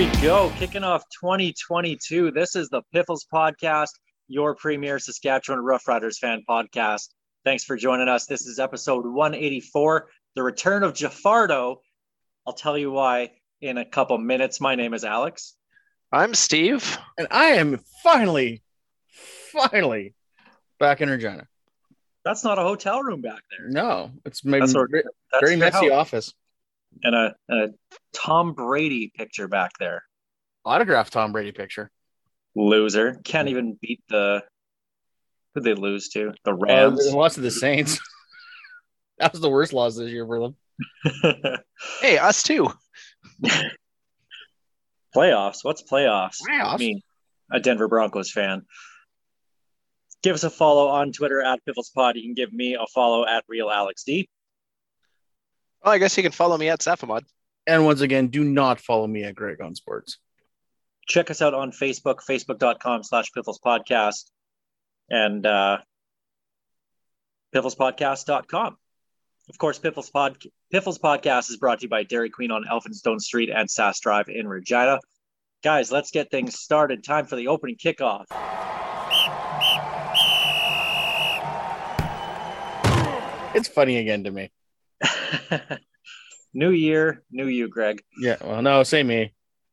We go, kicking off 2022. This is the Piffles Podcast, your premier Saskatchewan Roughriders fan podcast. Thanks for joining us. This is episode 184, the return of Jafardo. I'll tell you why in a couple minutes. My name is Alex. I'm Steve. And I am finally, finally back in Regina. That's not a hotel room back there. No, it's maybe That's our- very, That's very messy house. office. And a, and a Tom Brady picture back there. Autographed Tom Brady picture. Loser. Can't even beat the. Who'd they lose to? The Uh, Rams. they lost to the Saints. that was the worst loss this year for them. Hey, us too. playoffs. What's playoffs? Playoffs? mean, a Denver Broncos fan. Give us a follow on Twitter at PifflesPod. You can give me a follow at Real Alex D. Well, I guess you can follow me at Safamod. And once again, do not follow me at Greg on Sports. Check us out on Facebook, facebook.com slash Piffles Podcast, and uh, pifflespodcast.com. Of course, Piffles, Pod- Piffles Podcast is brought to you by Dairy Queen on Elphinstone Street and Sass Drive in Regina. Guys, let's get things started. Time for the opening kickoff. It's funny again to me. new year, new you, Greg. Yeah. Well, no, say me.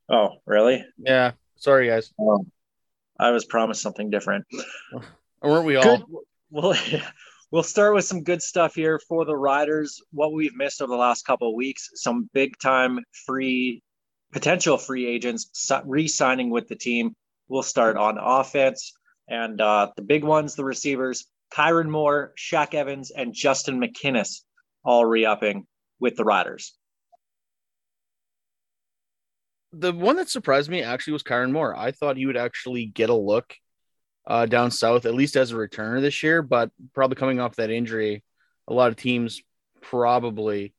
Oh, really? Yeah. Sorry, guys. I was promised something different. Or weren't we all? Good. Well, we'll start with some good stuff here for the riders. What we've missed over the last couple of weeks, some big time free, potential free agents re-signing with the team. We'll start on offense, and uh, the big ones, the receivers, Kyran Moore, Shaq Evans, and Justin McInnis, all re-upping with the riders. the one that surprised me actually was Kyran Moore. I thought he would actually get a look uh, down south, at least as a returner this year, but probably coming off that injury, a lot of teams probably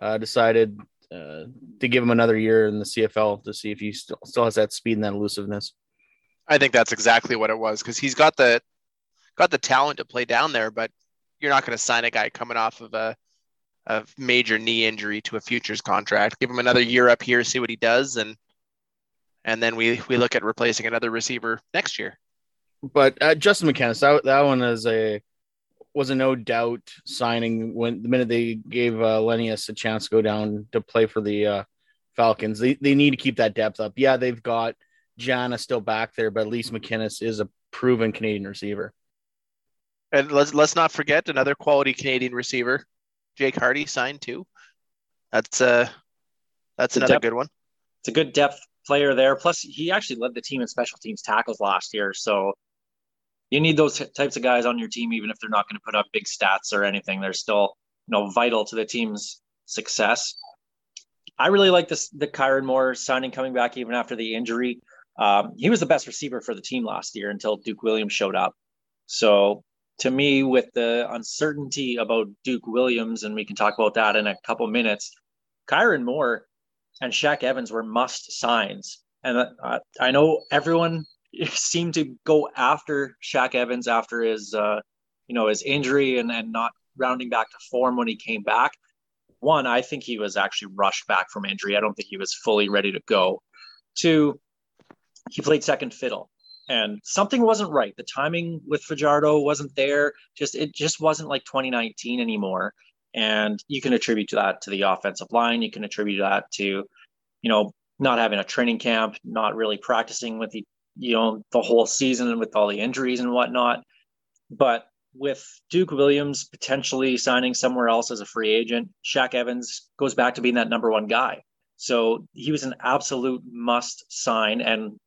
uh, decided uh, to give him another year in the CFL to see if he still, still has that speed and that elusiveness. I think that's exactly what it was because he's got the got the talent to play down there, but you're not going to sign a guy coming off of a a major knee injury to a futures contract. Give him another year up here, see what he does, and and then we we look at replacing another receiver next year. But uh, Justin McInnis, that, that one is a was a no doubt signing when the minute they gave uh, Lennius a chance to go down to play for the uh, Falcons. They they need to keep that depth up. Yeah, they've got Jana still back there, but at least McInnis is a proven Canadian receiver. And let's let's not forget another quality Canadian receiver, Jake Harty signed too. That's uh that's The another depth- good one. It's a good depth player there. Plus, he actually led the team in special teams tackles last year. So you need those types of guys on your team, even if they're not going to put up big stats or anything. They're still, you know, vital to the team's success. I really like this the Kyran Moore signing coming back even after the injury. Um, he was the best receiver for the team last year until Duke Williams showed up. So to me, with the uncertainty about Duke Williams, and we can talk about that in a couple minutes, Kyran Moore and Shaq Evans were must signs. And uh, I know everyone seemed to go after Shaq Evans after his, uh, you know, his injury and, and not rounding back to form when he came back. One, I think he was actually rushed back from injury. I don't think he was fully ready to go. Two, he played second fiddle and something wasn't right. The timing with Fajardo wasn't there. Just it just wasn't like 2019 anymore. And you can attribute that to the offensive line. You can attribute that to, you know, not having a training camp, not really practicing with the, you know, the whole season with all the injuries and whatnot. But with Duke Williams potentially signing somewhere else as a free agent, Shaq Evans goes back to being that number one guy. So he was an absolute must sign. And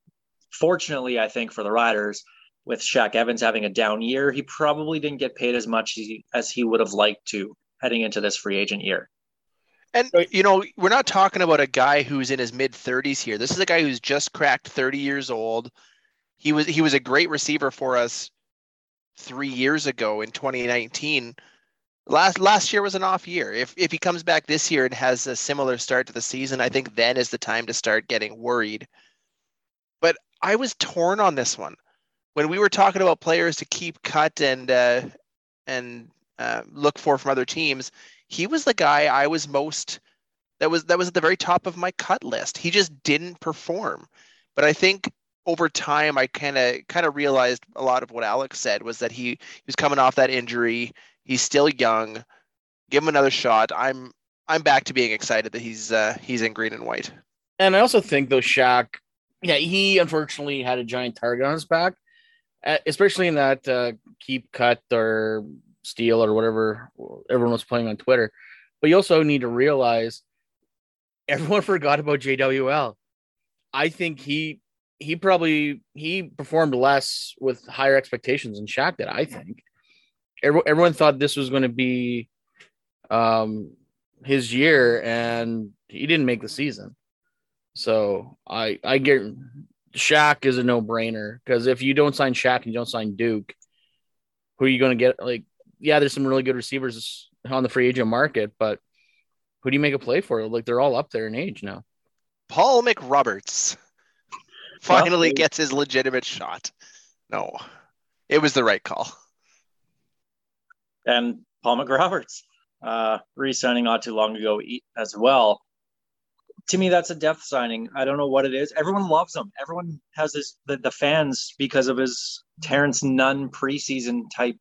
fortunately, I think for the Riders, with Shaq Evans having a down year, he probably didn't get paid as much as he, would have liked to heading into this free agent year. And you know, we're not talking about a guy who's in his mid 30s here. This is a guy who's just cracked 30 years old. He was he was a great receiver for us 3 years ago in 2019. Last last year was an off year. If if he comes back this year and has a similar start to the season, I think then is the time to start getting worried. I was torn on this one. When we were talking about players to keep cut and uh, and uh, look for from other teams, he was the guy I was most that was that was at the very top of my cut list. He just didn't perform. But I think over time I kind of kind of realized a lot of what Alex said was that he, he was coming off that injury. He's still young. Give him another shot. I'm I'm back to being excited that he's uh, he's in green and white. And I also think though Shaq, yeah, he unfortunately had a giant target on his back, especially in that uh, keep cut or steal or whatever everyone was playing on Twitter. But you also need to realize everyone forgot about JWL. I think he he probably he performed less with higher expectations than Shaq did. I think everyone thought this was going to be um his year, and he didn't make the season. So I I get Shaq is a no brainer because if you don't sign Shaq and you don't sign Duke, who are you going to get? Like yeah, there's some really good receivers on the free agent market, but who do you make a play for? Like they're all up there in age now. Paul McRoberts finally well, gets his legitimate shot. No, it was the right call. And Paul McRoberts, uh, re-signing not too long ago as well. To me, that's a death signing. I don't know what it is. Everyone loves him. Everyone has his the, the fans because of his Terrence Nunn preseason type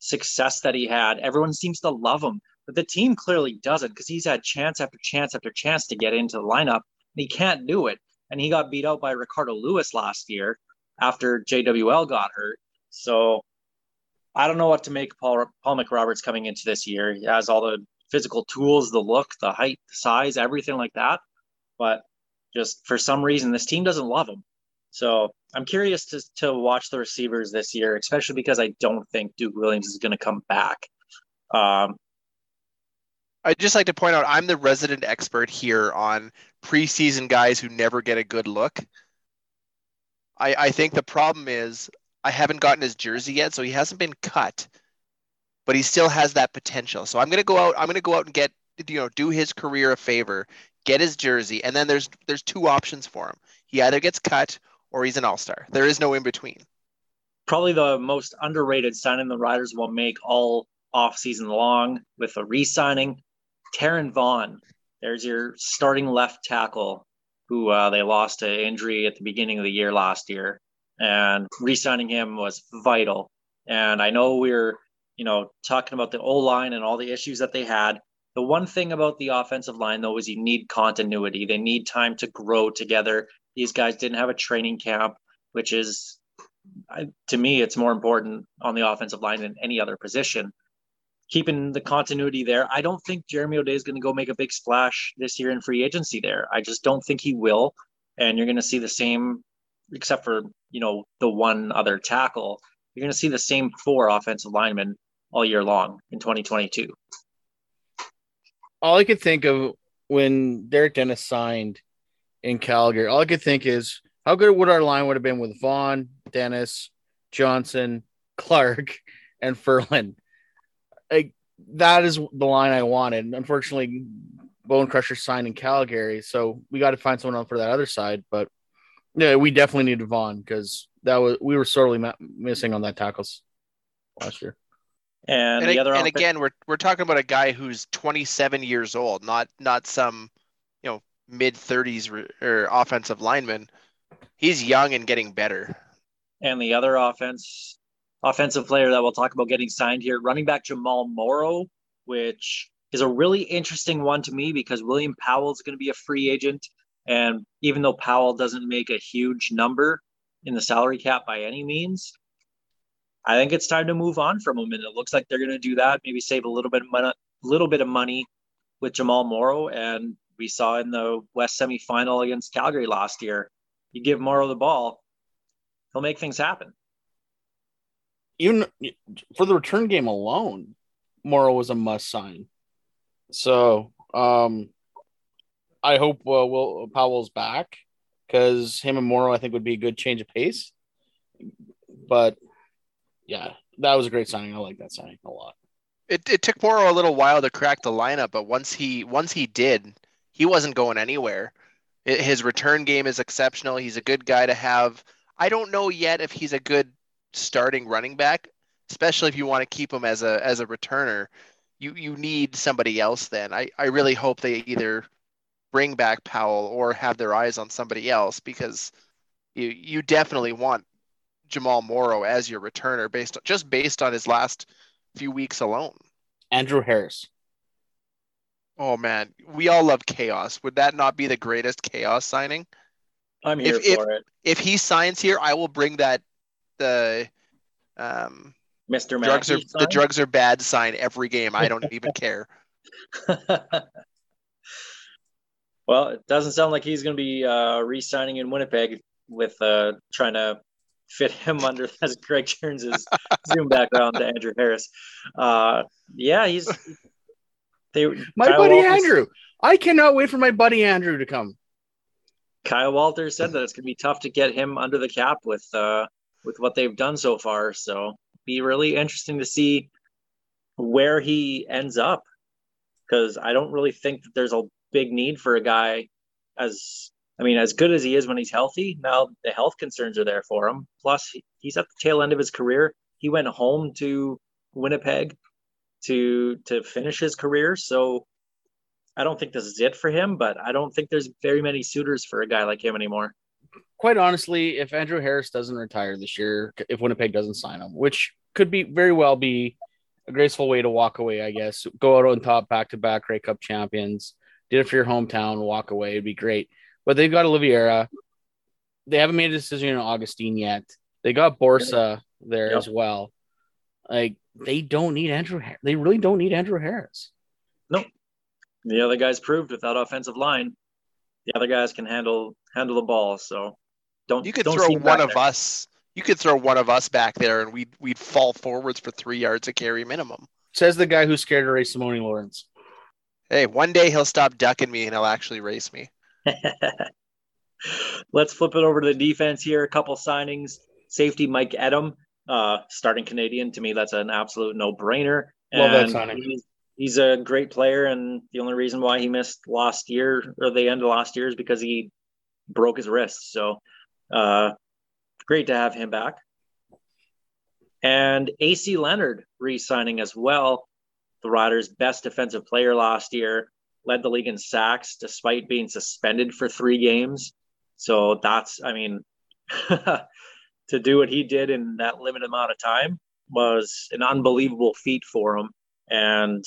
success that he had. Everyone seems to love him, but the team clearly doesn't because he's had chance after chance after chance to get into the lineup. And he can't do it. And he got beat out by Ricardo lewis last year after JWL got hurt. So I don't know what to make Paul Paul McRoberts coming into this year. He has all the physical tools, the look, the height, the size, everything like that. But just for some reason, this team doesn't love him. So I'm curious to, to watch the receivers this year, especially because I don't think Duke Williams is going to come back. Um, I'd just like to point out I'm the resident expert here on preseason guys who never get a good look. I, I think the problem is I haven't gotten his jersey yet, so he hasn't been cut, but he still has that potential. So I'm gonna go out. I'm gonna go out and get you know do his career a favor, get his jersey, and then there's there's two options for him. He either gets cut or he's an all star. There is no in between. Probably the most underrated signing the Riders will make all off season long with a re signing. Taron Vaughn, there's your starting left tackle who uh, they lost to injury at the beginning of the year last year. And re signing him was vital. And I know we're, you know, talking about the O line and all the issues that they had. The one thing about the offensive line, though, is you need continuity. They need time to grow together these guys didn't have a training camp, which is, to me, it's more important on the offensive line than any other position. Keeping the continuity there, I don't think Jeremy O'Day is going to go make a big splash this year in free agency. There, I just don't think he will. And you're going to see the same, except for you know the one other tackle. You're going to see the same four offensive linemen all year long in 2022. All I could think of when Derek Dennis signed in Calgary. All I could think is how good would our line would have been with Vaughn, Dennis, Johnson, Clark, and Ferland. Like that is the line I wanted. Unfortunately, Bone Crusher signed in Calgary, so we got to find someone else for that other side. But yeah, we definitely needed Vaughn because that was we were sorely ma- missing on that tackles last year. And, and, the other and again, we're we're talking about a guy who's 27 years old, not not some you know, mid 30s re- or offensive lineman. He's young and getting better. And the other offense offensive player that we'll talk about getting signed here, running back Jamal Morrow, which is a really interesting one to me because William Powell is going to be a free agent. And even though Powell doesn't make a huge number in the salary cap by any means, I think it's time to move on from him. And it looks like they're going to do that. Maybe save a little bit of money, little bit of money with Jamal Morrow and we saw in the West semifinal against Calgary last year. You give Morrow the ball, he'll make things happen. Even for the return game alone, Morrow was a must sign. So, um, I hope uh, Will Powell's back because him and Morrow I think would be a good change of pace. But yeah, that was a great signing. I like that signing a lot. It, it took Morrow a little while to crack the lineup, but once he once he did, he wasn't going anywhere. It, his return game is exceptional. He's a good guy to have. I don't know yet if he's a good starting running back, especially if you want to keep him as a as a returner. You you need somebody else then. I, I really hope they either bring back Powell or have their eyes on somebody else because you you definitely want Jamal Morrow as your returner based just based on his last few weeks alone. Andrew Harris. Oh man, we all love chaos. Would that not be the greatest chaos signing? I'm here if, for if, it. If he signs here, I will bring that the um Mr. drugs are Mackey the drugs are bad sign every game. I don't even care. well, it doesn't sound like he's going to be uh, re-signing in Winnipeg with uh, trying to fit him under as Greg Jones' zoom background to Andrew Harris. Uh, yeah, he's they, my Kyle buddy Walters, Andrew. I cannot wait for my buddy Andrew to come. Kyle Walter said that it's going to be tough to get him under the cap with uh, with what they've done so far. So be really interesting to see where he ends up because I don't really think that there's a big need for a guy as I mean, as good as he is when he's healthy, now the health concerns are there for him. Plus, he's at the tail end of his career. He went home to Winnipeg to to finish his career, so I don't think this is it for him. But I don't think there's very many suitors for a guy like him anymore. Quite honestly, if Andrew Harris doesn't retire this year, if Winnipeg doesn't sign him, which could be very well be a graceful way to walk away, I guess. Go out on top, back to back Grey Cup champions. Did it for your hometown, walk away. It'd be great. But they've got Oliveira. They haven't made a decision on Augustine yet. They got Borsa there yep. as well. Like they don't need Andrew. They really don't need Andrew Harris. Nope. The other guys proved without offensive line, the other guys can handle handle the ball. So don't. You could don't throw one of there. us. You could throw one of us back there, and we'd we'd fall forwards for three yards a carry minimum. Says the guy who's scared to race Simoni Lawrence. Hey, one day he'll stop ducking me and he'll actually race me. Let's flip it over to the defense here. A couple signings. Safety Mike Edem, uh, starting Canadian. To me, that's an absolute no brainer. Love that signing. He's, he's a great player, and the only reason why he missed last year or the end of last year is because he broke his wrist. So, uh, great to have him back. And AC Leonard re signing as well. The Riders' best defensive player last year led the league in sacks despite being suspended for three games. So that's, I mean, to do what he did in that limited amount of time was an unbelievable feat for him. And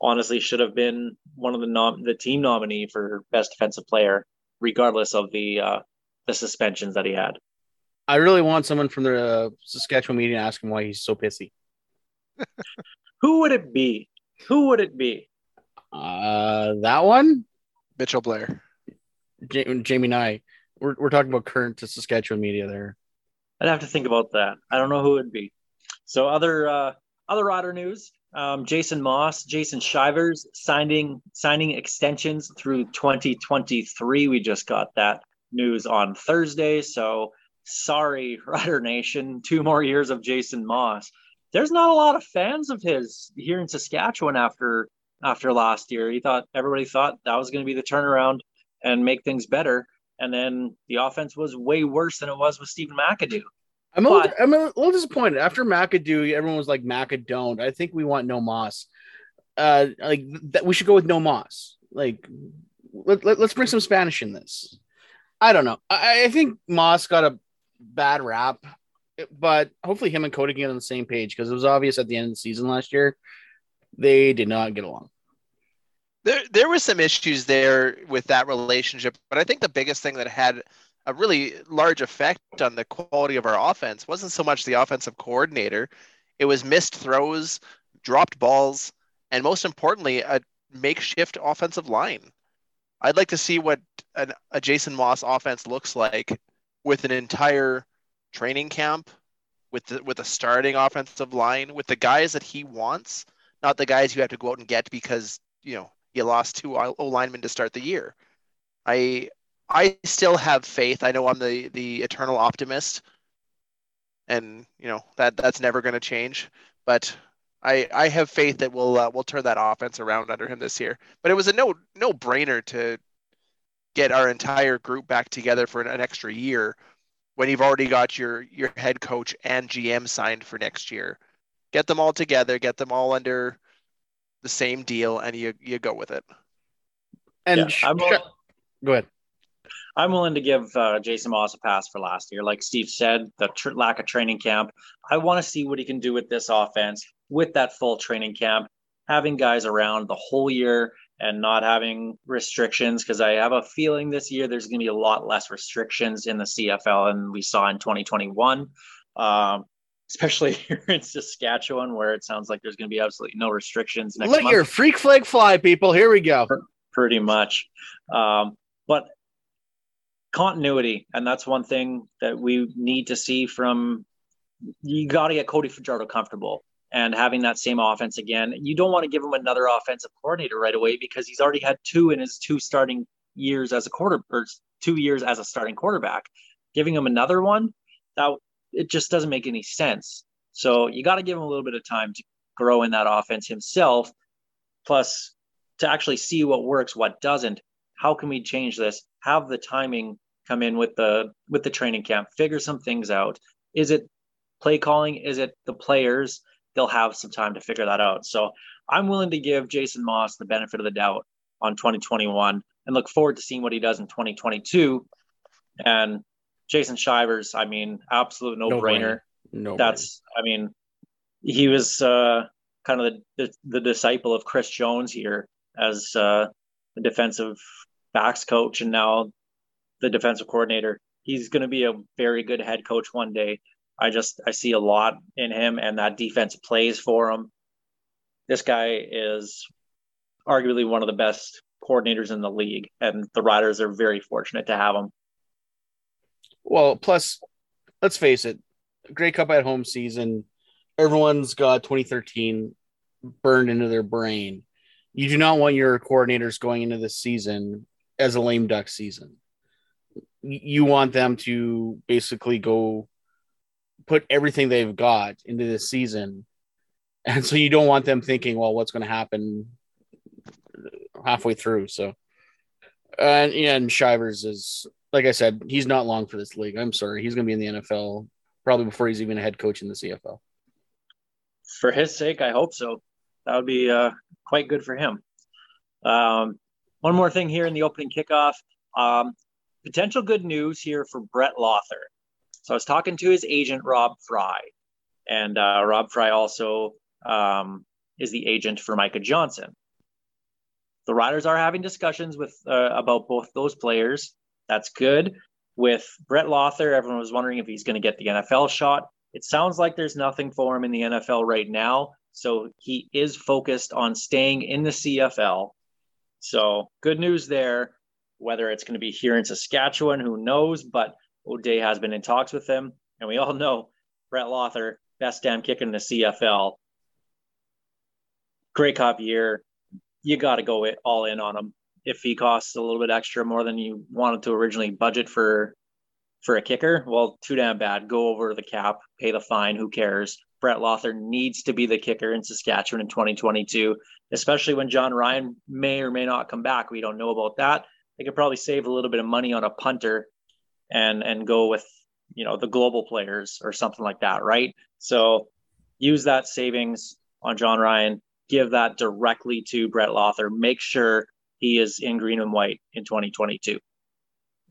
honestly, should have been one of the nom- the team nominee for best defensive player, regardless of the uh, the suspensions that he had. I really want someone from the uh, Saskatchewan media to ask him why he's so pissy. Who would it be? Who would it be? Uh, that one, Mitchell Blair, J- Jamie Nye. We're we're talking about current to Saskatchewan media there. I'd have to think about that. I don't know who it'd be. So other uh, other Otter news: um, Jason Moss, Jason Shivers signing signing extensions through 2023. We just got that news on Thursday. So sorry, Rider Nation, two more years of Jason Moss. There's not a lot of fans of his here in Saskatchewan after after last year. He thought everybody thought that was going to be the turnaround and make things better. And then the offense was way worse than it was with Stephen McAdoo. I'm a, little, I'm a little disappointed. After McAdoo, everyone was like McAdoo. I think we want no Moss. Uh, like that, we should go with no Moss. Like, let, let, us bring some Spanish in this. I don't know. I, I think Moss got a bad rap, but hopefully him and Cody get on the same page because it was obvious at the end of the season last year they did not get along. There, there were some issues there with that relationship, but I think the biggest thing that had a really large effect on the quality of our offense wasn't so much the offensive coordinator; it was missed throws, dropped balls, and most importantly, a makeshift offensive line. I'd like to see what an, a Jason Moss offense looks like with an entire training camp, with the, with a starting offensive line, with the guys that he wants not the guys you have to go out and get because you know you lost two O linemen to start the year. I I still have faith. I know I'm the the eternal optimist, and you know that that's never going to change. But I I have faith that we'll uh, we'll turn that offense around under him this year. But it was a no no brainer to get our entire group back together for an, an extra year when you've already got your your head coach and GM signed for next year. Get them all together, get them all under the same deal, and you you go with it. And Yeah, sh- I'm sh- all- go ahead. I'm willing to give uh, Jason Moss a pass for last year. Like Steve said, the tr- lack of training camp. I want to see what he can do with this offense with that full training camp, having guys around the whole year and not having restrictions. Because I have a feeling this year there's going to be a lot less restrictions in the CFL than we saw in 2021. Um, especially here in Saskatchewan, where it sounds like there's going to be absolutely no restrictions next Let month your freak flag fly, people. Here we go. pretty much. Um, but continuity, and that's one thing that we need to see from. You got to get Cody Fajardo comfortable and having that same offense again. You don't want to give him another offensive coordinator right away because he's already had two in his two starting years as a quarter or two years as a starting quarterback. Giving him another one, that it just doesn't make any sense. So you got to give him a little bit of time to grow in that offense himself. Plus, to actually see what works, what doesn't. How can we change this? Have the timing come in with the with the training camp. Figure some things out. Is it play calling? Is it the players? They'll have some time to figure that out. So I'm willing to give Jason Moss the benefit of the doubt on 2021 and look forward to seeing what he does in 2022. And Jason Shivers, I mean, absolute no, brainer. No, That's, I mean, he was uh, kind of the, the, the disciple of Chris Jones here as uh, the defensive backs coach and now the defensive coordinator. He's going to be a very good head coach one day. I just I see a lot in him, and that defense plays for him. This guy is arguably one of the best coordinators in the league, and the Riders are very fortunate to have him. Well, plus, let's face it, Grey Cup at home season, everyone's got 2013 burned into their brain. You do not want your coordinators going into this season as a lame duck season. You want them to basically go put everything they've got into this season. And so you don't want them thinking, well, what's going to happen halfway through. So, and, and Shivers is like I said, he's not long for this league. I'm sorry. He's going to be in the NFL probably before he's even a head coach in the CFL. For his sake, I hope so. That would be uh, quite good for him. Um, one more thing here in the opening kickoff. Um, potential good news here for Brett Lauther. So I was talking to his agent, Rob Fry, and uh, Rob Fry also um, is the agent for Micah Johnson. The Riders are having discussions with uh, about both those players. That's good. With Brett Lauther, everyone was wondering if he's going to get the NFL shot. It sounds like there's nothing for him in the NFL right now. So he is focused on staying in the CFL. So good news there. Whether it's going to be here in Saskatchewan, who knows? But O'Day has been in talks with him. And we all know Brett Lauther, best damn kick in the CFL. Grey Cup year. You got to go all in on him. If he costs a little bit extra more than you wanted to originally budget for for a kicker, well, too damn bad. Go over the cap, pay the fine. Who cares? Brett Lauther needs to be the kicker in Saskatchewan in 2022, especially when Jon Ryan may or may not come back. We don't know about that. They could probably save a little bit of money on a punter and and go with you know the global players or something like that, right? So use that savings on Jon Ryan, give that directly to Brett Lauther. Make sure he is in green and white in 2022.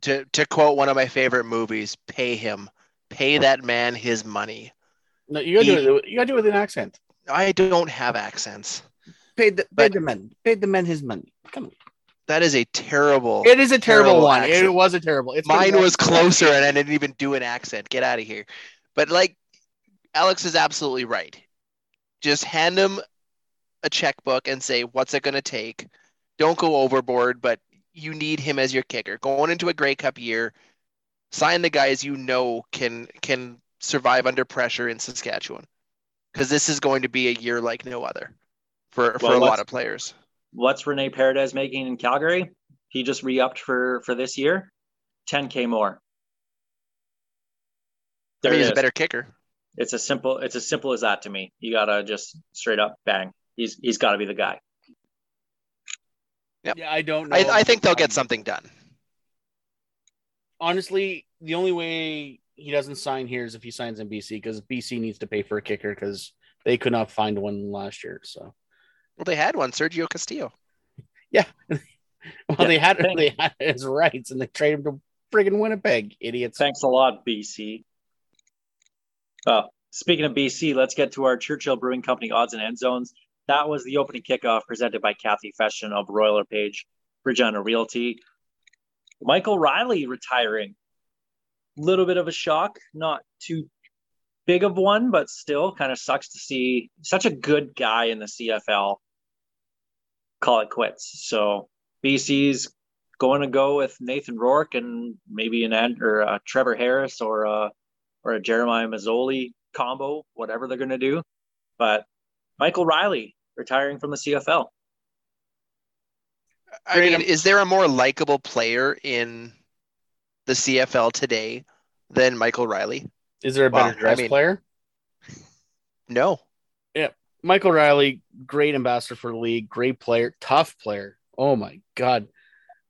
To to quote one of my favorite movies, pay him, pay that man his money. No, you got to do it. You got to do it with an accent. I don't have accents. Pay the, pay the men. Pay the men his money. Come on. That is a terrible. It is a terrible, Terrible one. It was a terrible. It's Mine was closer, and I didn't even do an accent. Get out of here. But like, Alex is absolutely right. Just hand him a checkbook and say, "What's it going to take?" Don't go overboard, but you need him as your kicker going into a Grey Cup year. Sign the guys you know can can survive under pressure in Saskatchewan, because this is going to be a year like no other for for Well, a lot of players. what's Rene Paredes making in Calgary? He just re-upped for for this year, 10k more. I There mean, he's is. a better kicker. It's as simple. It's as simple as that to me. You gotta just straight up bang. He's he's got to be the guy. Yep. Yeah, I don't know. I, I think they'll Um, get something done. Honestly, the only way he doesn't sign here is if he signs in BC because BC needs to pay for a kicker because they could not find one last year. So, Well, they had one, Sergio Castillo. Yeah, well, Yeah, they had thank- they had his rights and they traded him to friggin' Winnipeg, idiots. Thanks a lot, BC. Uh, speaking of BC, let's get to our Churchill Brewing Company odds and end zones. That was the opening kickoff presented by Kathy Feshen of Royal LePage Regina Realty. Michael Reilly retiring. Little bit of a shock, not too big of one, but still kind of sucks to see such a good guy in the CFL call it quits. So BC's going to go with Nathan Rourke and maybe an Ed or uh, Trevor Harris or a or a Jeremiah Masoli combo, whatever they're going to do. But Michael Reilly retiring from the CFL. I mean, is there a more likable player in the CFL today than Michael Reilly? Is there a Wow, better dress I mean- player? No. Yeah. Michael Reilly, great ambassador for the league, great player, tough player. Oh my god,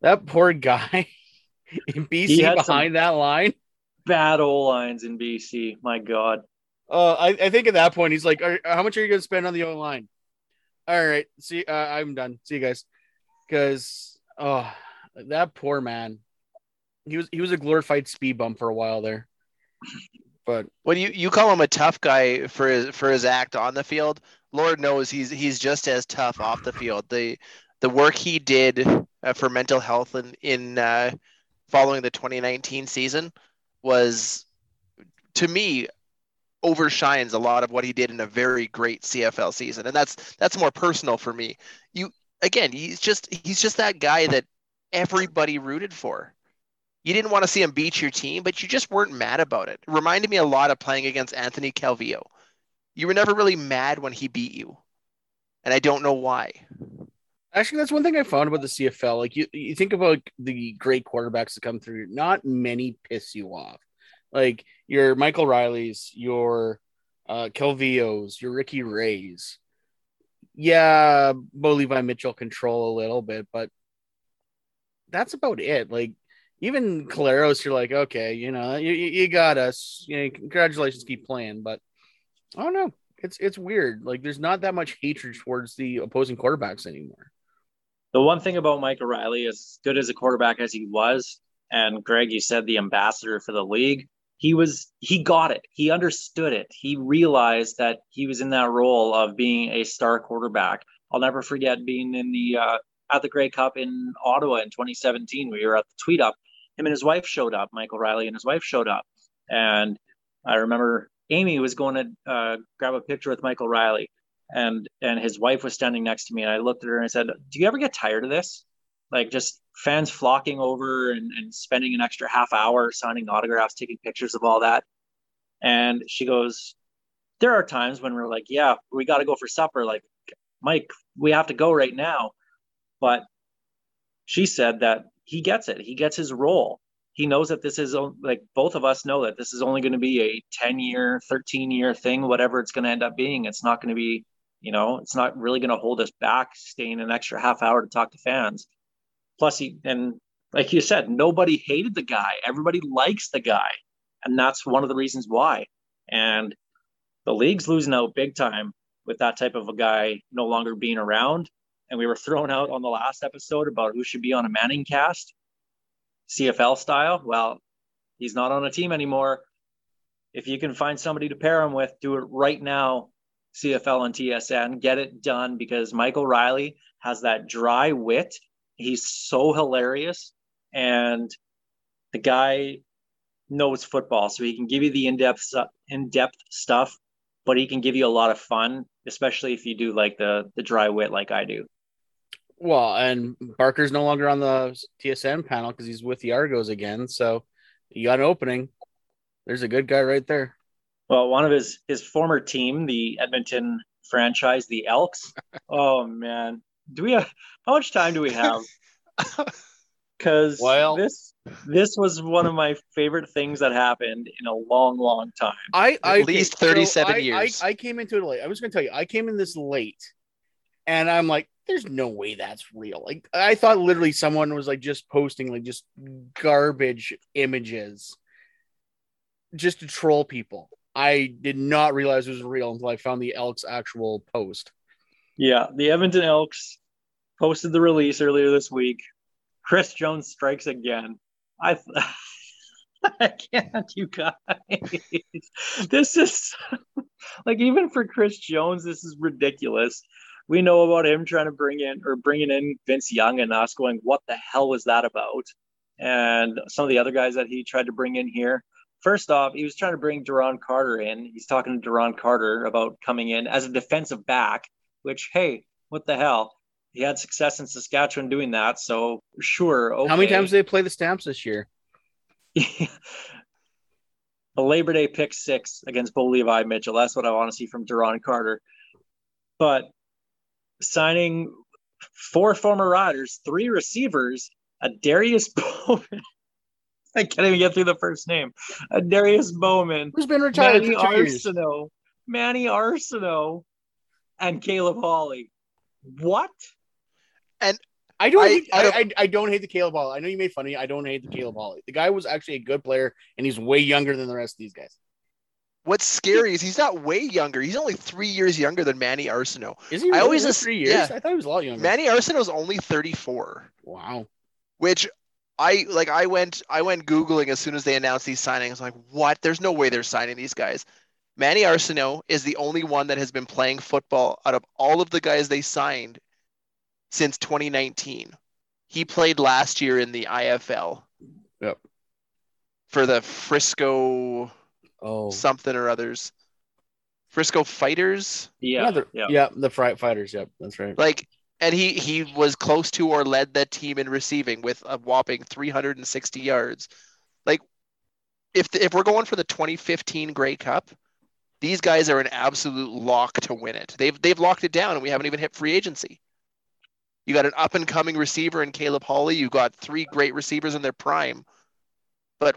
that poor guy in BC He had behind that line. Bad O lines in BC. My God. Uh, I, I think at that point he's like, "Are- "How much are you going to spend on the O line?" All right, see, uh, I'm done. See you guys, because oh, that poor man. He was he was a glorified speed bump for a while there, but When you, you call him a tough guy for his for his act on the field, Lord knows he's he's just as tough off the field. The the work he did uh, for mental health in in uh, following the 2019 season was to me overshines a lot of what he did in a very great CFL season, and that's that's more personal for me. You again, he's just he's just that guy that everybody rooted for. You didn't want to see him beat your team, but you just weren't mad about it. it reminded me a lot of playing against Anthony Calvillo. You were never really mad when he beat you, and I don't know why. Actually, that's one thing I found about the CFL. Like you, you think about the great quarterbacks that come through. Not many piss you off. Like your Michael Reilly's, your uh, Calvillos, your Ricky Rays. Yeah, Bo Levi Mitchell control a little bit, but that's about it. Like even Collaros, you're like, okay, you know, you, you got us. You know, congratulations, keep playing. But I don't know. It's it's weird. Like there's not that much hatred towards the opposing quarterbacks anymore. The one thing about Michael Reilly, as good as a quarterback as he was, and Greg, you said the ambassador for the league, he was he got it. He understood it. He realized that he was in that role of being a star quarterback. I'll never forget being in the uh, at the Grey Cup in Ottawa in 2017. We were at the tweet up. Him and his wife showed up. Michael Reilly and his wife showed up, and I remember Amy was going to uh, grab a picture with Michael Reilly, and and his wife was standing next to me, and I looked at her and I said, "Do you ever get tired of this? Like just fans flocking over and, and spending an extra half hour signing autographs, taking pictures of all that?" And she goes, "There are times when we're like, yeah, we got to go for supper. Like, Mike, we have to go right now." But she said that he gets it. He gets his role. He knows that this is like both of us know that this is only going to be a 10 year, 13 year thing, whatever it's going to end up being. It's not going to be, you know, it's not really going to hold us back staying an extra half hour to talk to fans. Plus, he, and like you said, nobody hated the guy. Everybody likes the guy. And that's one of the reasons why. And the league's losing out big time with that type of a guy no longer being around. And we were thrown out on the last episode about who should be on a Manning cast, CFL style. Well, he's not on a team anymore. If you can find somebody to pair him with, do it right now. CFL and TSN, get it done because Michael Reilly has that dry wit. He's so hilarious, and the guy knows football, so he can give you the in-depth in-depth stuff, but he can give you a lot of fun, especially if you do like the the dry wit like I do. Well, and Barker's no longer on the TSN panel because he's with the Argos again. So you got an opening. There's a good guy right there. Well, one of his his former team, the Edmonton franchise, the Elks. oh man, do we have how much time do we have? Because Well- this this was one of my favorite things that happened in a long, long time. I, I least okay, 37 I- years. I, I came into it late. I was going to tell you, I came in this late, and I'm like, "There's no way that's real." Like, I thought literally someone was like just posting like just garbage images, just to troll people. I did not realize it was real until I found the Elks actual post. Yeah, the Edmonton Elks posted the release earlier this week. Chris Jones strikes again. I I can't, you guys. This is like even for Chris Jones, this is ridiculous. We know about him trying to bring in or bringing in Vince Young and us going, what the hell was that about? And some of the other guys that he tried to bring in here. First off, he was trying to bring Duron Carter in. He's talking to Duron Carter about coming in as a defensive back, which, hey, what the hell? He had success in Saskatchewan doing that. So, sure. Okay. How many times did they play the Stamps this year? a Labor Day pick six against Bo Levi Mitchell. That's what I want to see from Duron Carter. But signing four former riders, three receivers, Adarius Bowman. I can't even get through the first name. Adarius Bowman, Who's been retired Manny for years? Arceneaux, Manny Arceneaux, and Caleb Holley. What? I don't. I- hate, I I, don't- I, I don't hate the Caleb Holley. I know you made fun of funny. I don't hate the Caleb Holley. The guy was actually a good player, and he's way younger than the rest of these guys. What's scary is he's not way younger. He's only three years younger than Manny Arceneaux. Is he? I always ass- three years. yeah. I thought he was a lot younger. Manny Arceneaux's only 34, wow. which I like. I went I went googling as soon as they announced these signings. Like, what? There's no way they're signing these guys. Manny Arceneaux is the only one that has been playing football out of all of the guys they signed since 2019. He played last year in the IFL. Yep. For the Frisco Oh. something or others. Frisco Fighters. Yeah. the, yeah. yeah. The Fright Fighters. Yep, that's right. Like, and he he was close to or led that team in receiving with a whopping 360 yards. Like, if if we're going for the 2015 Grey Cup, these guys are an absolute lock to win it. They've they've locked it down, and we haven't even hit free agency. You got an up and coming receiver in Caleb Holley. You got three great receivers in their prime, but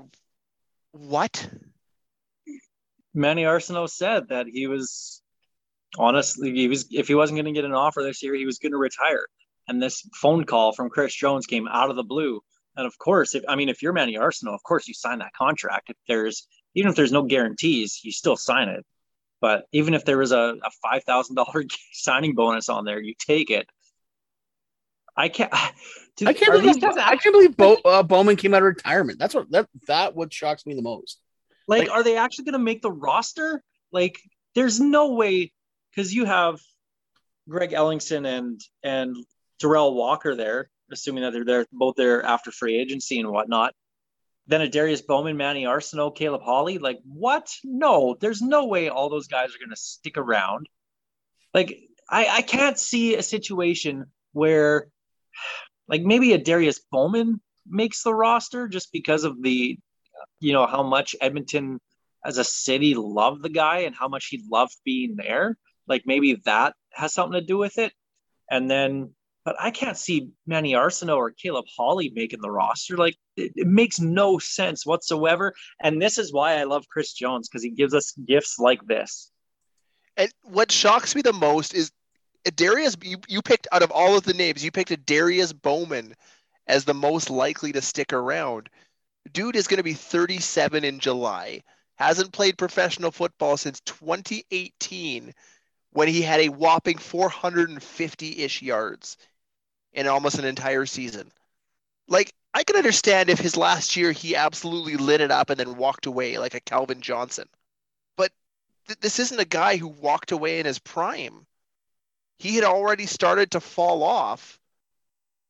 what? Manny Arceneaux said that he was honestly he was if he wasn't going to get an offer this year, he was going to retire. And this phone call from Chris Jones came out of the blue. And of course, if I mean if you're Manny Arceneaux, of course you sign that contract. If there's even if there's no guarantees, you still sign it. But even if there was a, a five thousand dollar signing bonus on there, you take it. I can't. Dude, I can't believe guys I can't believe Bo, uh, Bowman came out of retirement. That's what that that what shocks me the most. Like, Like- are they actually going to make the roster? Like, there's no way because you have Greg Ellingson and and Derel Walker there, assuming that they're there both there after free agency and whatnot. Then Adarius Bowman, Manny Arceneaux, Caleb Holley. Like, what? No, there's no way all those guys are going to stick around. Like, I I can't see a situation where, like, maybe Adarius Bowman makes the roster just because of the you know how much Edmonton as a city loved the guy and how much he loved being there. Like maybe that has something to do with it. And then, but I can't see Manny Arceneaux or Caleb Holley making the roster. Like it, it makes no sense whatsoever. And this is why I love Chris Jones because he gives us gifts like this. And what shocks me the most is Darius. You, you picked out of all of the names, you picked Adarius Bowman as the most likely to stick around. Dude is going to be 37 in July. Hasn't played professional football since 2018, when he had a whopping 450-ish yards in almost an entire season. Like I can understand if his last year he absolutely lit it up and then walked away like a Calvin Johnson th- this isn't a guy who walked away in his prime. He had already started to fall off.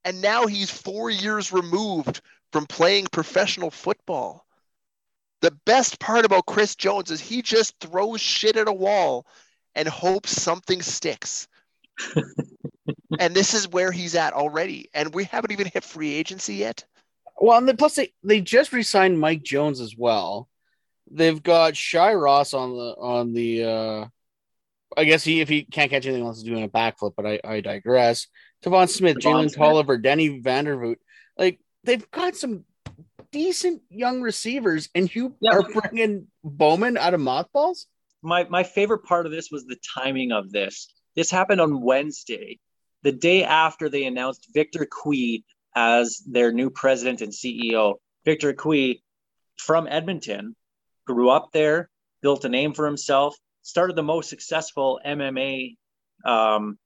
And now he's four years removed from playing professional football. The best part about Chris Jones is he just throws shit at a wall and hopes something sticks. and this is where he's at already. And we haven't even hit free agency yet. Well, and then plus they, they just re-signed Mike Jones as well. They've got Shai Ross on the on the uh I guess he if he can't catch anything else is doing a backflip, but I, I digress. Tevaun Smith, Jalen Smith. Tolliver, Denny Vandervoot. Like they've got some decent young receivers, and you Yeah. are bringing Bowman out of mothballs. my my favorite part of this was the timing of this. This happened on Wednesday, the day after they announced Victor Cui as their new president and CEO. Victor Cui from Edmonton, grew up there, built a name for himself, started the most successful MMA um,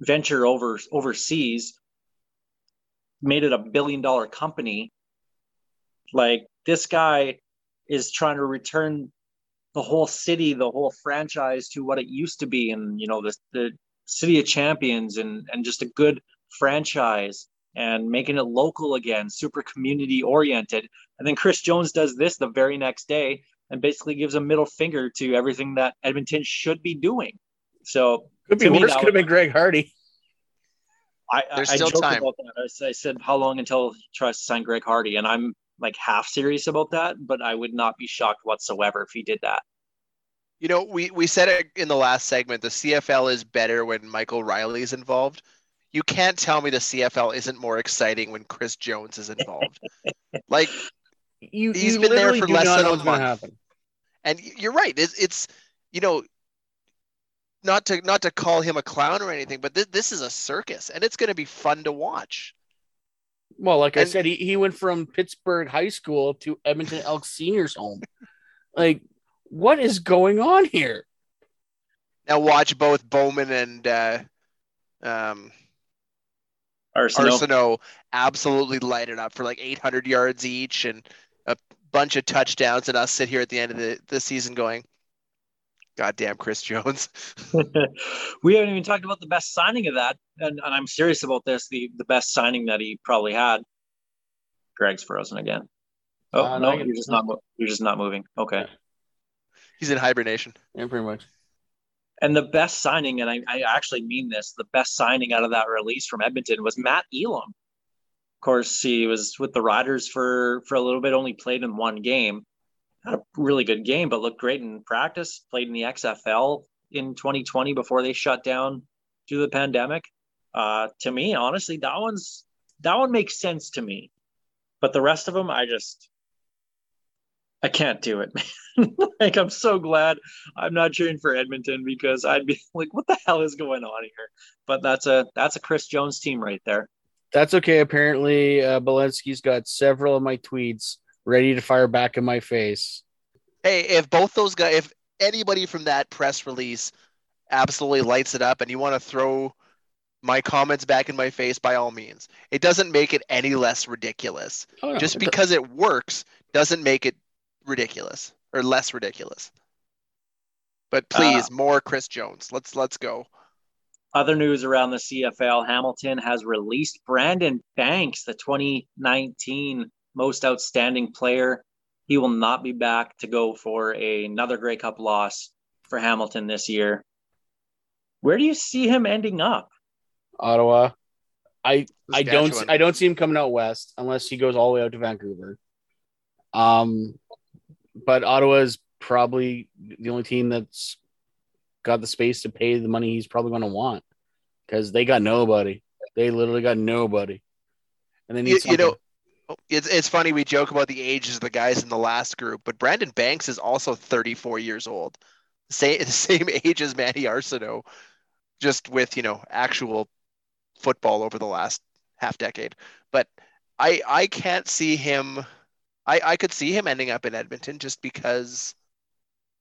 venture over overseas, made it a billion dollar company. Like this guy is trying to return the whole city, the whole franchise to what it used to be, and you know the the city of champions, and and just a good franchise, and making it local again, super community oriented. And then Chris Jones does this the very next day, and basically gives a middle finger to everything that Edmonton should be doing. So Could be To me, worse. that Could have been Greg Hardy. I, There's I still joked time. about that. I s- I said, how long until he tries to sign Greg Hardy? And I'm like half serious about that, but I would not be shocked whatsoever if he did that. You know, we we said it in the last segment. The CFL is better when Michael Reilly is involved. You can't tell me the CFL isn't more exciting when Chris Jones is involved. like, You, He's you been there for less than a what's going to month. happen. and you're right. It's, it's you know, not to not to call him a clown or anything, but this this is a circus, and it's going to be fun to watch. Well, like I said, he, he went from Pittsburgh High School to Edmonton Elks Seniors Home. like, what is going on here? Now watch both Bowman and uh, um, Arsenal. Arceneaux absolutely light it up for like 800 yards each and a bunch of touchdowns, and us sit here at the end of the, the season going, "God damn, Chris Jones." we haven't even talked about the best signing of that, and, and I'm serious about this. The the best signing that he probably had. Greg's frozen again. Oh Uh, no, no, you're just not you're just not moving. Okay. He's in hibernation. Yeah, pretty much. And the best signing, and I, I actually mean this, the best signing out of that release from Edmonton was Matt Elam. Of course, he was with the Riders for for a little bit, only played in one game. Had a really good game, but looked great in practice. Played in the XFL in 2020 before they shut down due to the pandemic. Uh, to me, honestly, that one's that one makes sense to me. But the rest of them, I just I can't do it. man. like I'm so glad I'm not cheering for Edmonton because I'd be like, what the hell is going on here? But that's a that's a Chris Jones team right there. That's okay. Apparently, uh, Belensky's got several of my tweets ready to fire back in my face. Hey, if both those guys, if anybody from that press release absolutely lights it up, and you want to throw my comments back in my face, by all means. It doesn't make it any less ridiculous. Oh, no, Just because it works doesn't make it ridiculous or less ridiculous. But please, more Chris Jones. Let's let's go. Other news around the CFL: Hamilton has released Brandon Banks, the 2019 Most Outstanding Player. He will not be back to go for another Grey Cup loss for Hamilton this year. Where do you see him ending up? Ottawa. I I don't I don't see him coming out west unless he goes all the way out to Vancouver. Um, but Ottawa is probably the only team that's got the space to pay the money he's probably going to want because they got nobody. They literally got nobody, and they need You, you know, oh, it's it's funny we joke about the ages of the guys in the last group, but Brandon Banks is also 34 years old, same the same age as Manny Arceneaux, just with you know actual football over the last half decade. But I I can't see him. I I could see him ending up in Edmonton just because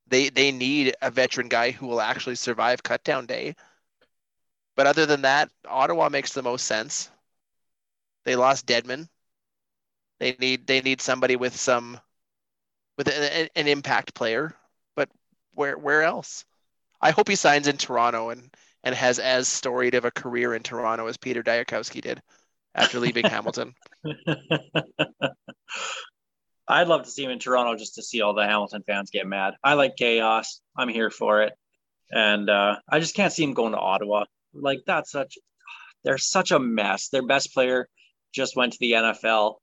they they need a veteran guy who will actually survive cutdown day. But other than that, Ottawa makes the most sense. They lost Dedmon. They need they need somebody with some with an, an impact player. But where where else? I hope he signs in Toronto and and has as storied of a career in Toronto as Peter Dyakowski did after leaving Hamilton. I'd love to see him in Toronto just to see all the Hamilton fans get mad. I like chaos. I'm here for it. And uh, I just can't see him going to Ottawa. Like that's such they're such a mess. Their best player just went to the NFL.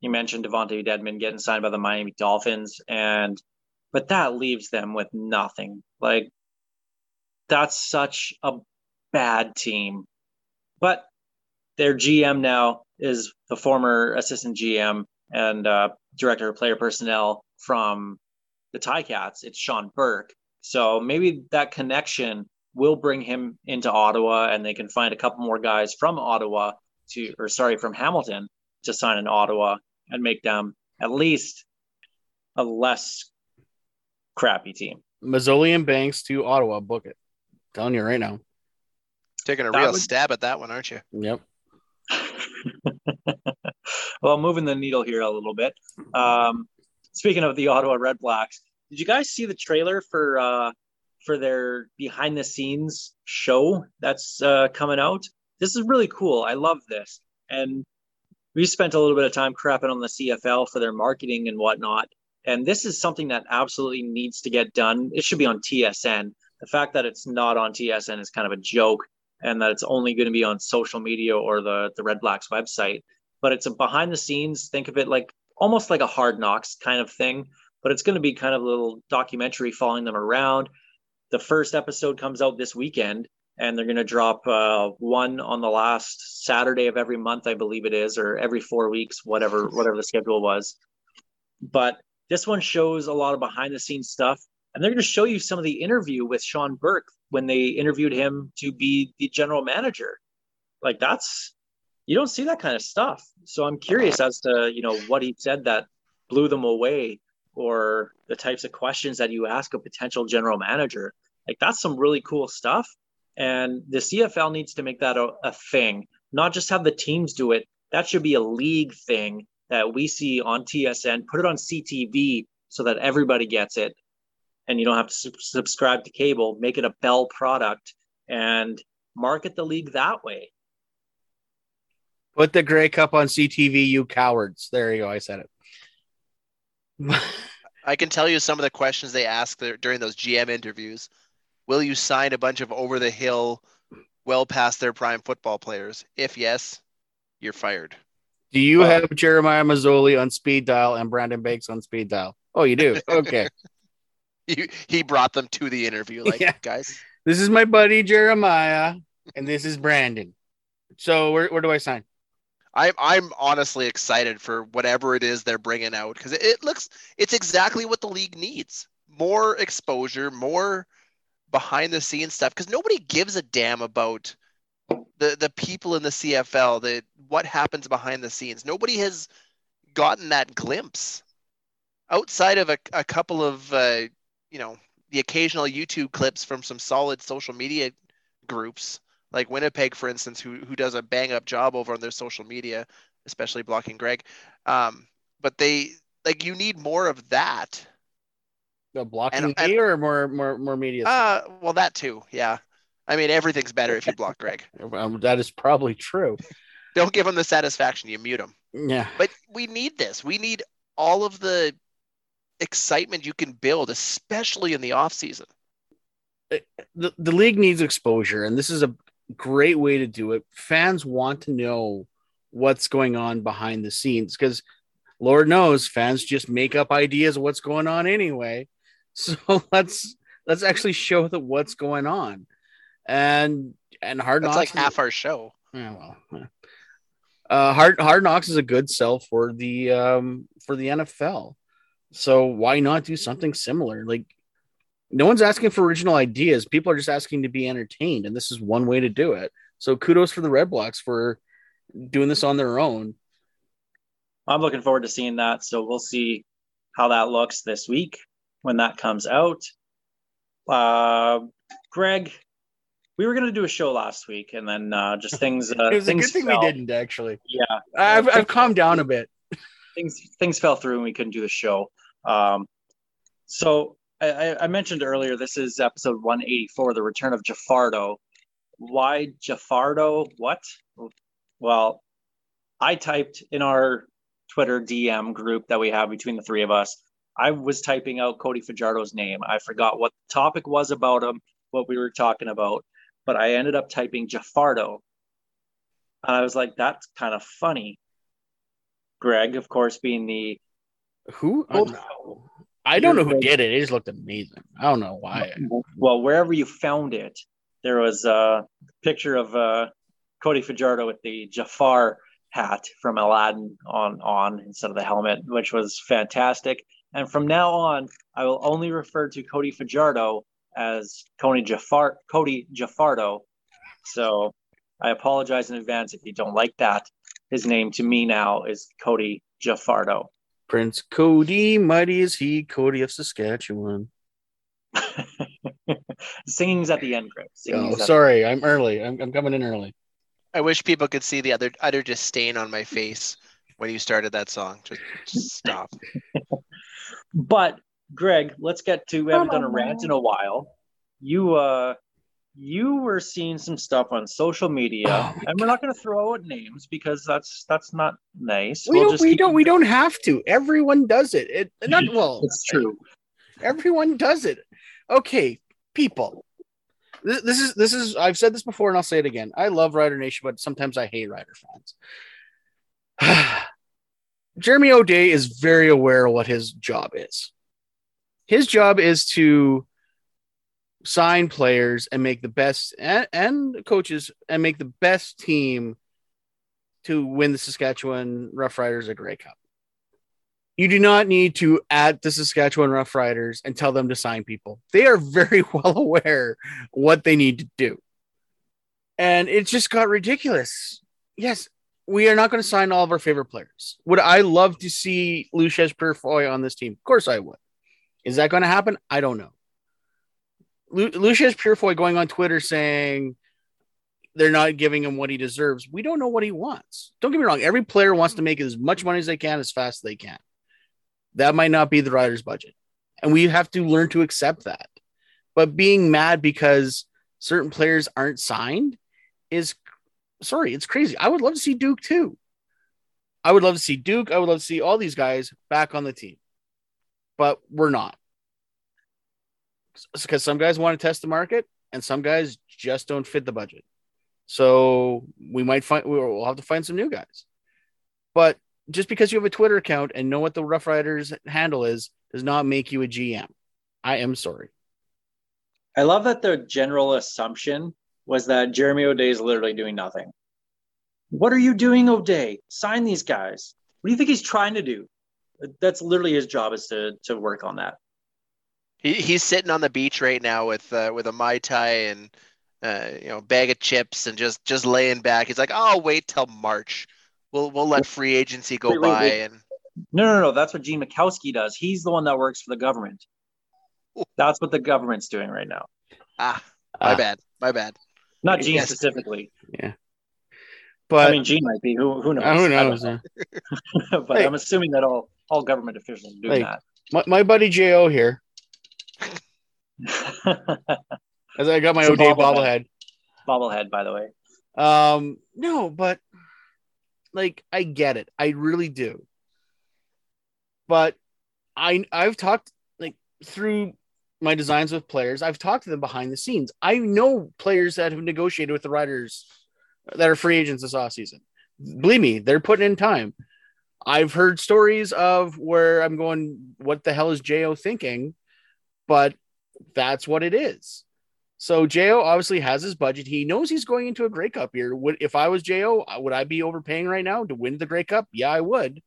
You mentioned DeVonte Dedmon getting signed by the Miami Dolphins and but that leaves them with nothing. Like that's such a bad team. But their GM now is the former assistant GM and uh, director of player personnel from the Ticats. It's Shawn Burke. So maybe that connection will bring him into Ottawa, and they can find a couple more guys from Ottawa to, or sorry, from Hamilton to sign in Ottawa and make them at least a less crappy team. Masoli and Banks to Ottawa. Book it. telling you right now. Taking a That real would- stab at that one, aren't you? Yep. well, moving the needle here a little bit. Um, speaking of the Ottawa Redblacks, did you guys see the trailer for uh, for their behind the scenes show that's uh, coming out? This is really cool. I love this, and we spent a little bit of time crapping on the CFL for their marketing and whatnot. And this is something that absolutely needs to get done. It should be on TSN. The fact that it's not on TSN is kind of a joke, and that it's only going to be on social media or the the Redblacks website. But it's a behind the scenes. Think of it like almost like a Hard Knocks kind of thing. But it's going to be kind of a little documentary following them around. The first episode comes out this weekend, and they're going to drop uh, one on the last Saturday of every month, I believe it is, or every four weeks, whatever whatever the schedule was. But this one shows a lot of behind the scenes stuff, and they're going to show you some of the interview with Shawn Burke when they interviewed him to be the general manager. Like that's you don't see that kind of stuff. So I'm curious as to you know what he said that blew them away, or the types of questions that you ask a potential general manager. Like that's some really cool stuff. And the CFL needs to make that a, a thing, not just have the teams do it. That should be a league thing that we see on TSN. Put it on CTV so that everybody gets it, and you don't have to sub- subscribe to cable. Make it a Bell product and market the league that way. Put the Grey Cup on CTV, you cowards. There you go. I said it. I can tell you some of the questions they ask there during those GM interviews. Will you sign a bunch of over the hill, well past their prime football players? If yes, you're fired. Do you Well- have Jeremiah Masoli on speed dial and Brandon Banks on speed dial? Oh, you do. Okay. He, he brought them to the interview. Like, Yeah. guys, this is my buddy Jeremiah, and this is Brandon. So where, where do I sign? I'm I'm honestly excited for whatever it is they're bringing out because it, it looks it's exactly what the league needs. More exposure, more behind the scenes stuff because nobody gives a damn about the the people in the CFL, the what happens behind the scenes. Nobody has gotten that glimpse outside of a, a couple of uh, you know the occasional YouTube clips from some solid social media groups like Winnipeg, for instance, who who does a bang up job over on their social media, especially blocking Greg. Um, but they like you need more of that. The blocking And- me or more more more media? Uh, well, that too, yeah. I mean, everything's better if you block Greg. Um, that is probably true. Don't give him the satisfaction, you mute him. Yeah. But we need this. We need all of the excitement you can build, especially in the off season. the, the league needs exposure, and this is a great way to do it. Fans want to know what's going on behind the scenes because Lord knows fans just make up ideas of what's going on anyway. So let's let's actually show that what's going on. And and hard That's knocks like half our show. yeah, well. Uh, hard Hard Knocks is a good sell for the um for the NFL. So why not do something similar? Like no one's asking for original ideas. People are just asking to be entertained, and this is one way to do it. So kudos for the Redblacks for doing this on their own. I'm looking forward to seeing that. So we'll see how that looks this week when that comes out. Uh, Greg, we were going to do a show last week, and then uh, just things. Uh, it was a good thing fell. we didn't actually. Yeah, I've, I've calmed down a bit. Things things fell through, and we couldn't do the show. Um, so I, I- mentioned earlier, this is episode 184, the return of Jafardo. Why Jafardo? What? Well, I typed in our Twitter DM group that we have between the three of us. I was typing out Cody Fajardo's name. I forgot what the topic was about him, what we were talking about, but I ended up typing Jafardo. And I was like, that's kind of funny. Greg, of course, being the Who? host. I don't know who did it. It just looked amazing. I don't know why. Well, wherever you found it, there was a picture of uh, Cody Fajardo with the Jafar hat from Aladdin on on instead of the helmet, which was fantastic. And from now on, I will only refer to Cody Fajardo as Cody Jafar Cody Jafardo. So I apologize in advance if you don't like that. His name to me now is Cody Jafardo. Prince Cody, mighty is he, Cody of Saskatchewan. Singing's at the end, Greg. Oh, Singing's at- sorry, I'm early. I'm, I'm coming in early. I wish people could see the other utter disdain on my face when you started that song. Just, just stop. But Greg, let's get to we haven't done a rant in a while. You uh you were seeing some stuff on social media, Oh and we're not going to throw out names because that's that's not nice. We We'll don't. We don't. We don't have to. Everyone does it. It not well. It's true. Everyone does it. Okay, people. This, this is this is. I've said this before, and I'll say it again. I love Rider Nation, but sometimes I hate Rider fans. Jeremy O'Day is very aware of what his job is. His job is to sign players and make the best and, and coaches and make the best team to win the Saskatchewan Roughriders a Grey Cup. You do not need to add the Saskatchewan Roughriders and tell them to sign people. They are very well aware what they need to do. And it just got ridiculous. Yes, we are not going to sign all of our favorite players. Would I love to see Loucheiz Purifoy on this team? Of course I would. Is that going to happen? I don't know. Lu- Loucheiz Purifoy going on Twitter saying they're not giving him what he deserves. We don't know what he wants. Don't get me wrong. Every player wants to make as much money as they can as fast as they can. That might not be the rider's budget. And we have to learn to accept that. But being mad because certain players aren't signed is sorry, it's crazy. I would love to see Duke too. I would love to see Duke. I would love to see all these guys back on the team. But we're not. Because some guys want to test the market and some guys just don't fit the budget. So we might find we'll have to find some new guys. But just because you have a Twitter account and know what the Rough Riders handle is does not make you a GM. I am sorry. I love that the general assumption was that Jeremy O'Day is literally doing nothing. What are you doing, O'Day? Sign these guys. What do you think he's trying to do? That's literally his job is to to work on that. He, he's sitting on the beach right now with uh, with a mai tai and uh, you know bag of chips and just just laying back. He's like, "I'll wait till March. We'll we'll let free agency go Wait, wait, by." wait. And No, no, no. That's what Gene Makowsky does. He's the one that works for the government. That's what the government's doing right now. ah, my Ah. bad, my bad. Not Gene Yes. specifically. Yeah. But I mean, Gene might be. Who, who knows? uh, who knows? know. but Hey. I'm assuming that all all government officials do doing Hey. My, my buddy Jo here, that. As I got my It's O'Day bobblehead. bobblehead. Bobblehead, by the way. Um, no, but like I get it. I really do. But I I've talked like through my designs with players, I've talked to them behind the scenes. I know players that have negotiated with the Riders that are free agents this off season. Believe me, they're putting in time. I've heard stories of where I'm going, what the hell is Jo thinking? But that's what it is. So Jo obviously has his budget. He knows he's going into a Grey Cup year. Would if I was Jo, would I be overpaying right now to win the Grey Cup? Yeah, I would.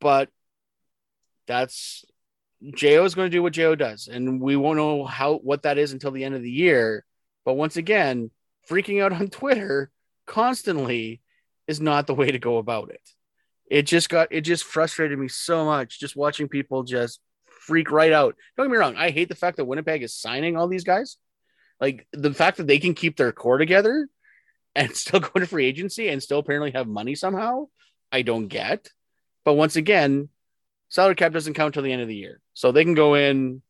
But that's Jo is going to do what Jo does, and we won't know how what that is until the end of the year. But once again, freaking out on Twitter constantly is not the way to go about it. It just got it just frustrated me so much just watching people just freak right out. Don't get me wrong, I hate the fact that Winnipeg is signing all these guys. Like the fact that they can keep their core together and still go to free agency and still apparently have money somehow, I don't get. But once again, salary cap doesn't count till the end of the year. So they can go in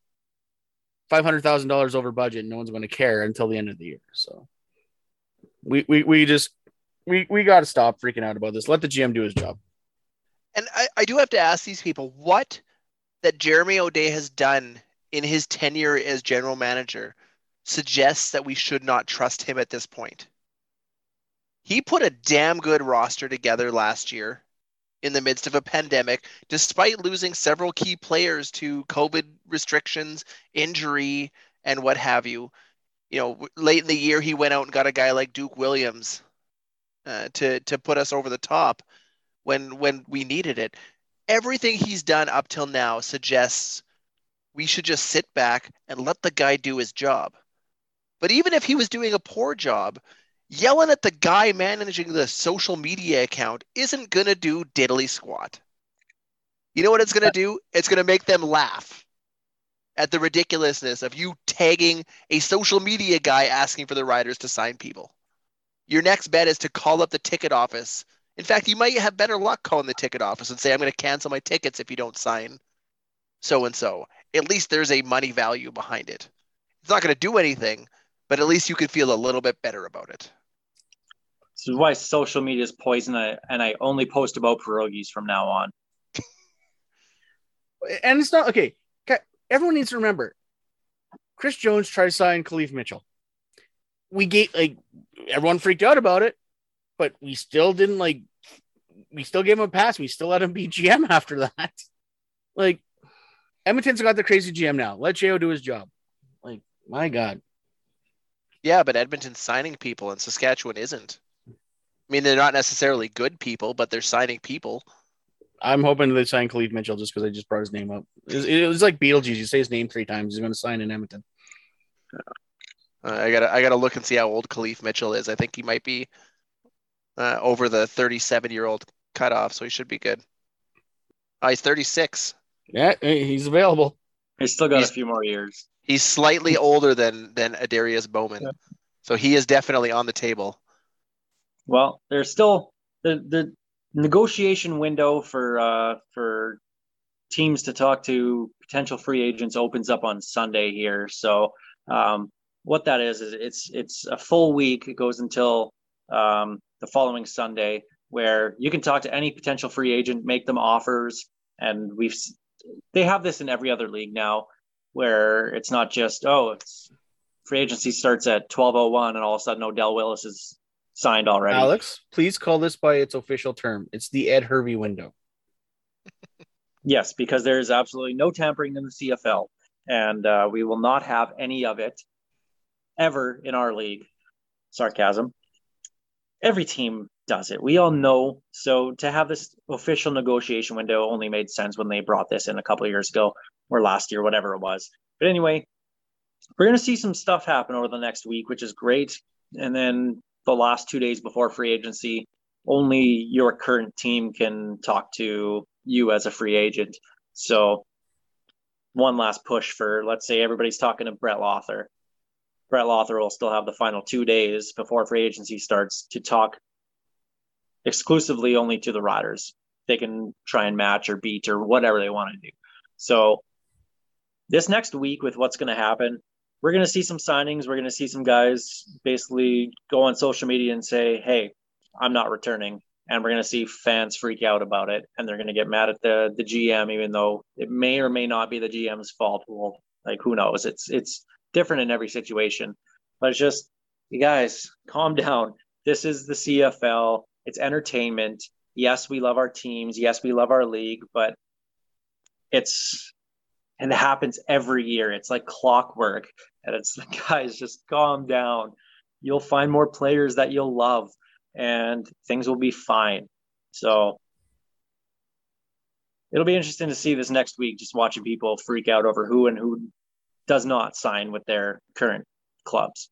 five hundred thousand dollars over budget, and no one's going to care until the end of the year. So we we, we just we we got to stop freaking out about this. Let the GM do his job. And I, I do have to ask these people what that Jeremy O'Day has done in his tenure as general manager suggests that we should not trust him at this point. He put a damn good roster together last year in the midst of a pandemic, despite losing several key players to COVID restrictions, injury, and what have you. You know, late in the year, he went out and got a guy like Duke Williams uh, to to put us over the top when when we needed it. Everything he's done up till now suggests we should just sit back and let the guy do his job. But even if he was doing a poor job, yelling at the guy managing the social media account isn't going to do diddly squat. You know what it's going to do? It's going to make them laugh at the ridiculousness of you tagging a social media guy asking for the riders to sign people. Your next bet is to call up the ticket office. In fact, you might have better luck calling the ticket office and say, I'm going to cancel my tickets if you don't sign so and so. At least there's a money value behind it. It's not going to do anything, but at least you can feel a little bit better about it. This is why social media is poison, and I only post about pierogies from now on. and it's not okay. Everyone needs to remember Chris Jones tried to sign Khalif Mitchell. We gave like everyone freaked out about it, but we still didn't like we still gave him a pass. We still let him be GM after that. Like Edmonton's got the crazy GM now. Let Jo do his job. Like, my God. Yeah, but Edmonton's signing people and Saskatchewan isn't. I mean, they're not necessarily good people, but they're signing people. I'm hoping they sign Khalif Mitchell just because I just brought his name up. It was, it was, like Beetlejuice. You say his name three times, he's going to sign in Edmonton. Uh, I gotta I gotta look and see how old Khalif Mitchell is. I think he might be uh, over the 37 year old cutoff, so he should be good. Oh, he's 36. Yeah, he's available. He's still got he's, a few more years. He's slightly older than than Adarius Bowman, yeah. so he is definitely on the table. Well, there's still the the negotiation window for uh, for teams to talk to potential free agents opens up on Sunday here. So um, what that is is it's it's a full week. It goes until um, the following Sunday, where you can talk to any potential free agent, make them offers, and we've they have this in every other league now, where it's not just oh, it's free agency starts at twelve oh one, and all of a sudden Odell Willis is signed already. Alex, please call this by its official term. It's the Ed Hervey window. yes, because there is absolutely no tampering in the CFL, and uh, we will not have any of it ever in our league. Sarcasm. Every team does it. We all know. So to have this official negotiation window only made sense when they brought this in a couple of years ago or last year, whatever it was. But anyway, we're going to see some stuff happen over the next week, which is great. And then the last two days before free agency, only your current team can talk to you as a free agent. So one last push for let's say everybody's talking to Brett Lauther. Brett Lauther will still have the final two days before free agency starts to talk exclusively only to the riders. They can try and match or beat or whatever they want to do. So this next week with what's going to happen, we're going to see some signings. We're going to see some guys basically go on social media and say, "Hey, I'm not returning." And we're going to see fans freak out about it, and they're going to get mad at the the GM, even though it may or may not be the GM's fault. Well, like who knows? It's it's different in every situation, but it's just you guys calm down. This is the CFL. It's entertainment. Yes, we love our teams. Yes, we love our league, but it's and it happens every year. It's like clockwork. And it's the guys, just calm down. You'll find more players that you'll love and things will be fine. So it'll be interesting to see this next week, just watching people freak out over who and who does not sign with their current clubs.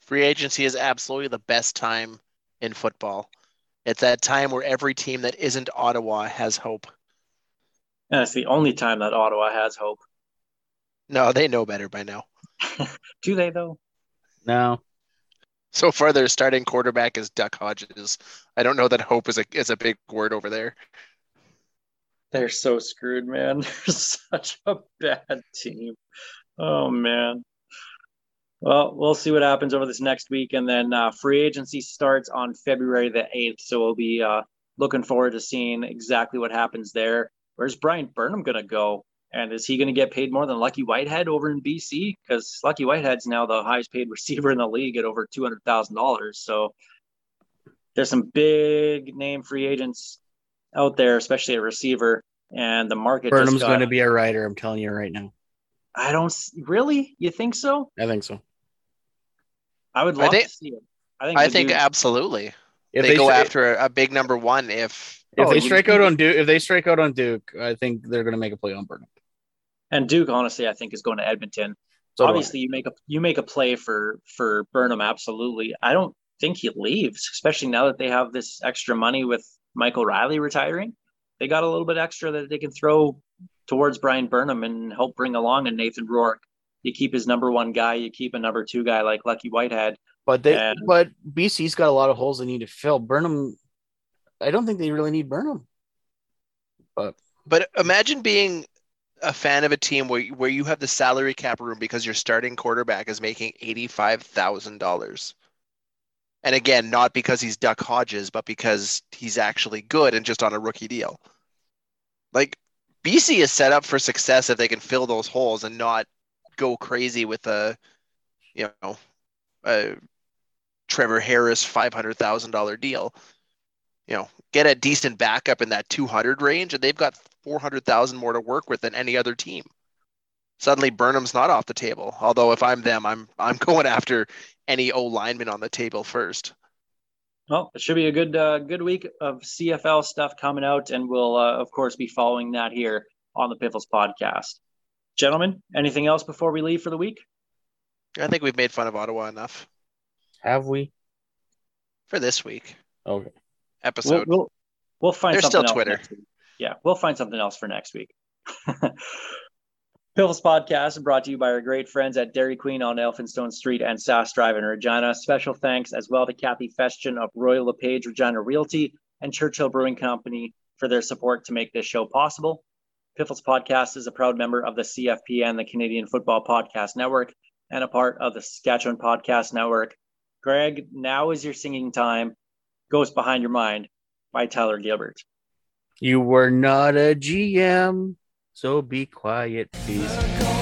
Free agency is absolutely the best time in football. It's that time where every team that isn't Ottawa has hope. And it's the only time that Ottawa has hope. No, they know better by now. Do they though? No. So far, their starting quarterback is Duck Hodges. I don't know that hope is a is a big word over there. They're so screwed, man. They're such a bad team. Oh man. Well, we'll see what happens over this next week, and then uh, free agency starts on February the eighth. So we'll be uh, looking forward to seeing exactly what happens there. Where's Bryan Burnham going to go? And is he going to get paid more than Lucky Whitehead over in BC? Because Lucky Whitehead's now the highest paid receiver in the league at over two hundred thousand dollars. So there's some big name free agents out there, especially a receiver. And the market. Burnham's got, going to be a Rider. I'm telling you right now. I don't really. You think so? I think so. I would love think, to see it. I think. I think Duke- absolutely. If they, go stri- after a, a big number one if if Oh, they strike out on Duke, if they strike out on Duke, I think they're going to make a play on Burnham. and Duke, honestly, I think is going to Edmonton. So. Obviously, you make a you make a play for for Burnham. Absolutely, I don't think he leaves, especially now that they have this extra money with Michael Reilly retiring. They got a little bit extra that they can throw towards Bryan Burnham and help bring along a Nathan Rourke. You keep his number one guy, you keep a number two guy like Lucky Whitehead. But they, And- but BC's got a lot of holes they need to fill. Burnham, I don't think they really need Burnham. But but imagine being a fan of a team where where you have the salary cap room because your starting quarterback is making eighty five thousand dollars. And again, not because he's Duck Hodges, but because he's actually good and just on a rookie deal. Like BC is set up for success if they can fill those holes and not go crazy with a, you know, a Trevor Harris five hundred thousand dollar deal. You know, get a decent backup in that two hundred range, and they've got four hundred thousand more to work with than any other team. Suddenly, Burnham's not off the table. Although, if I'm them, I'm I'm going after any O lineman on the table first. Well, it should be a good uh, good week of CFL stuff coming out, and we'll uh, of course be following that here on the Piffles podcast. Gentlemen, anything else before we leave for the week? I think we've made fun of Ottawa enough Have we? for this week Okay. We'll, episode. we'll, we'll find There's something still else Twitter. Yeah, we'll find something else for next week. Piffles podcast brought to you by our great friends at Dairy Queen on Elphinstone Street and Sask Drive in Regina. Special thanks as well to Kathy Festian of Royal LePage Regina Realty and Churchill Brewing Company for their support to make this show possible. Piffles podcast is a proud member of the CFPN, the Canadian Football Podcast Network and a part of the Saskatchewan Podcast Network. Greg, now is your singing time. Ghost Behind Your Mind by Tyler Gilbert. You were not a GM, so be quiet, please.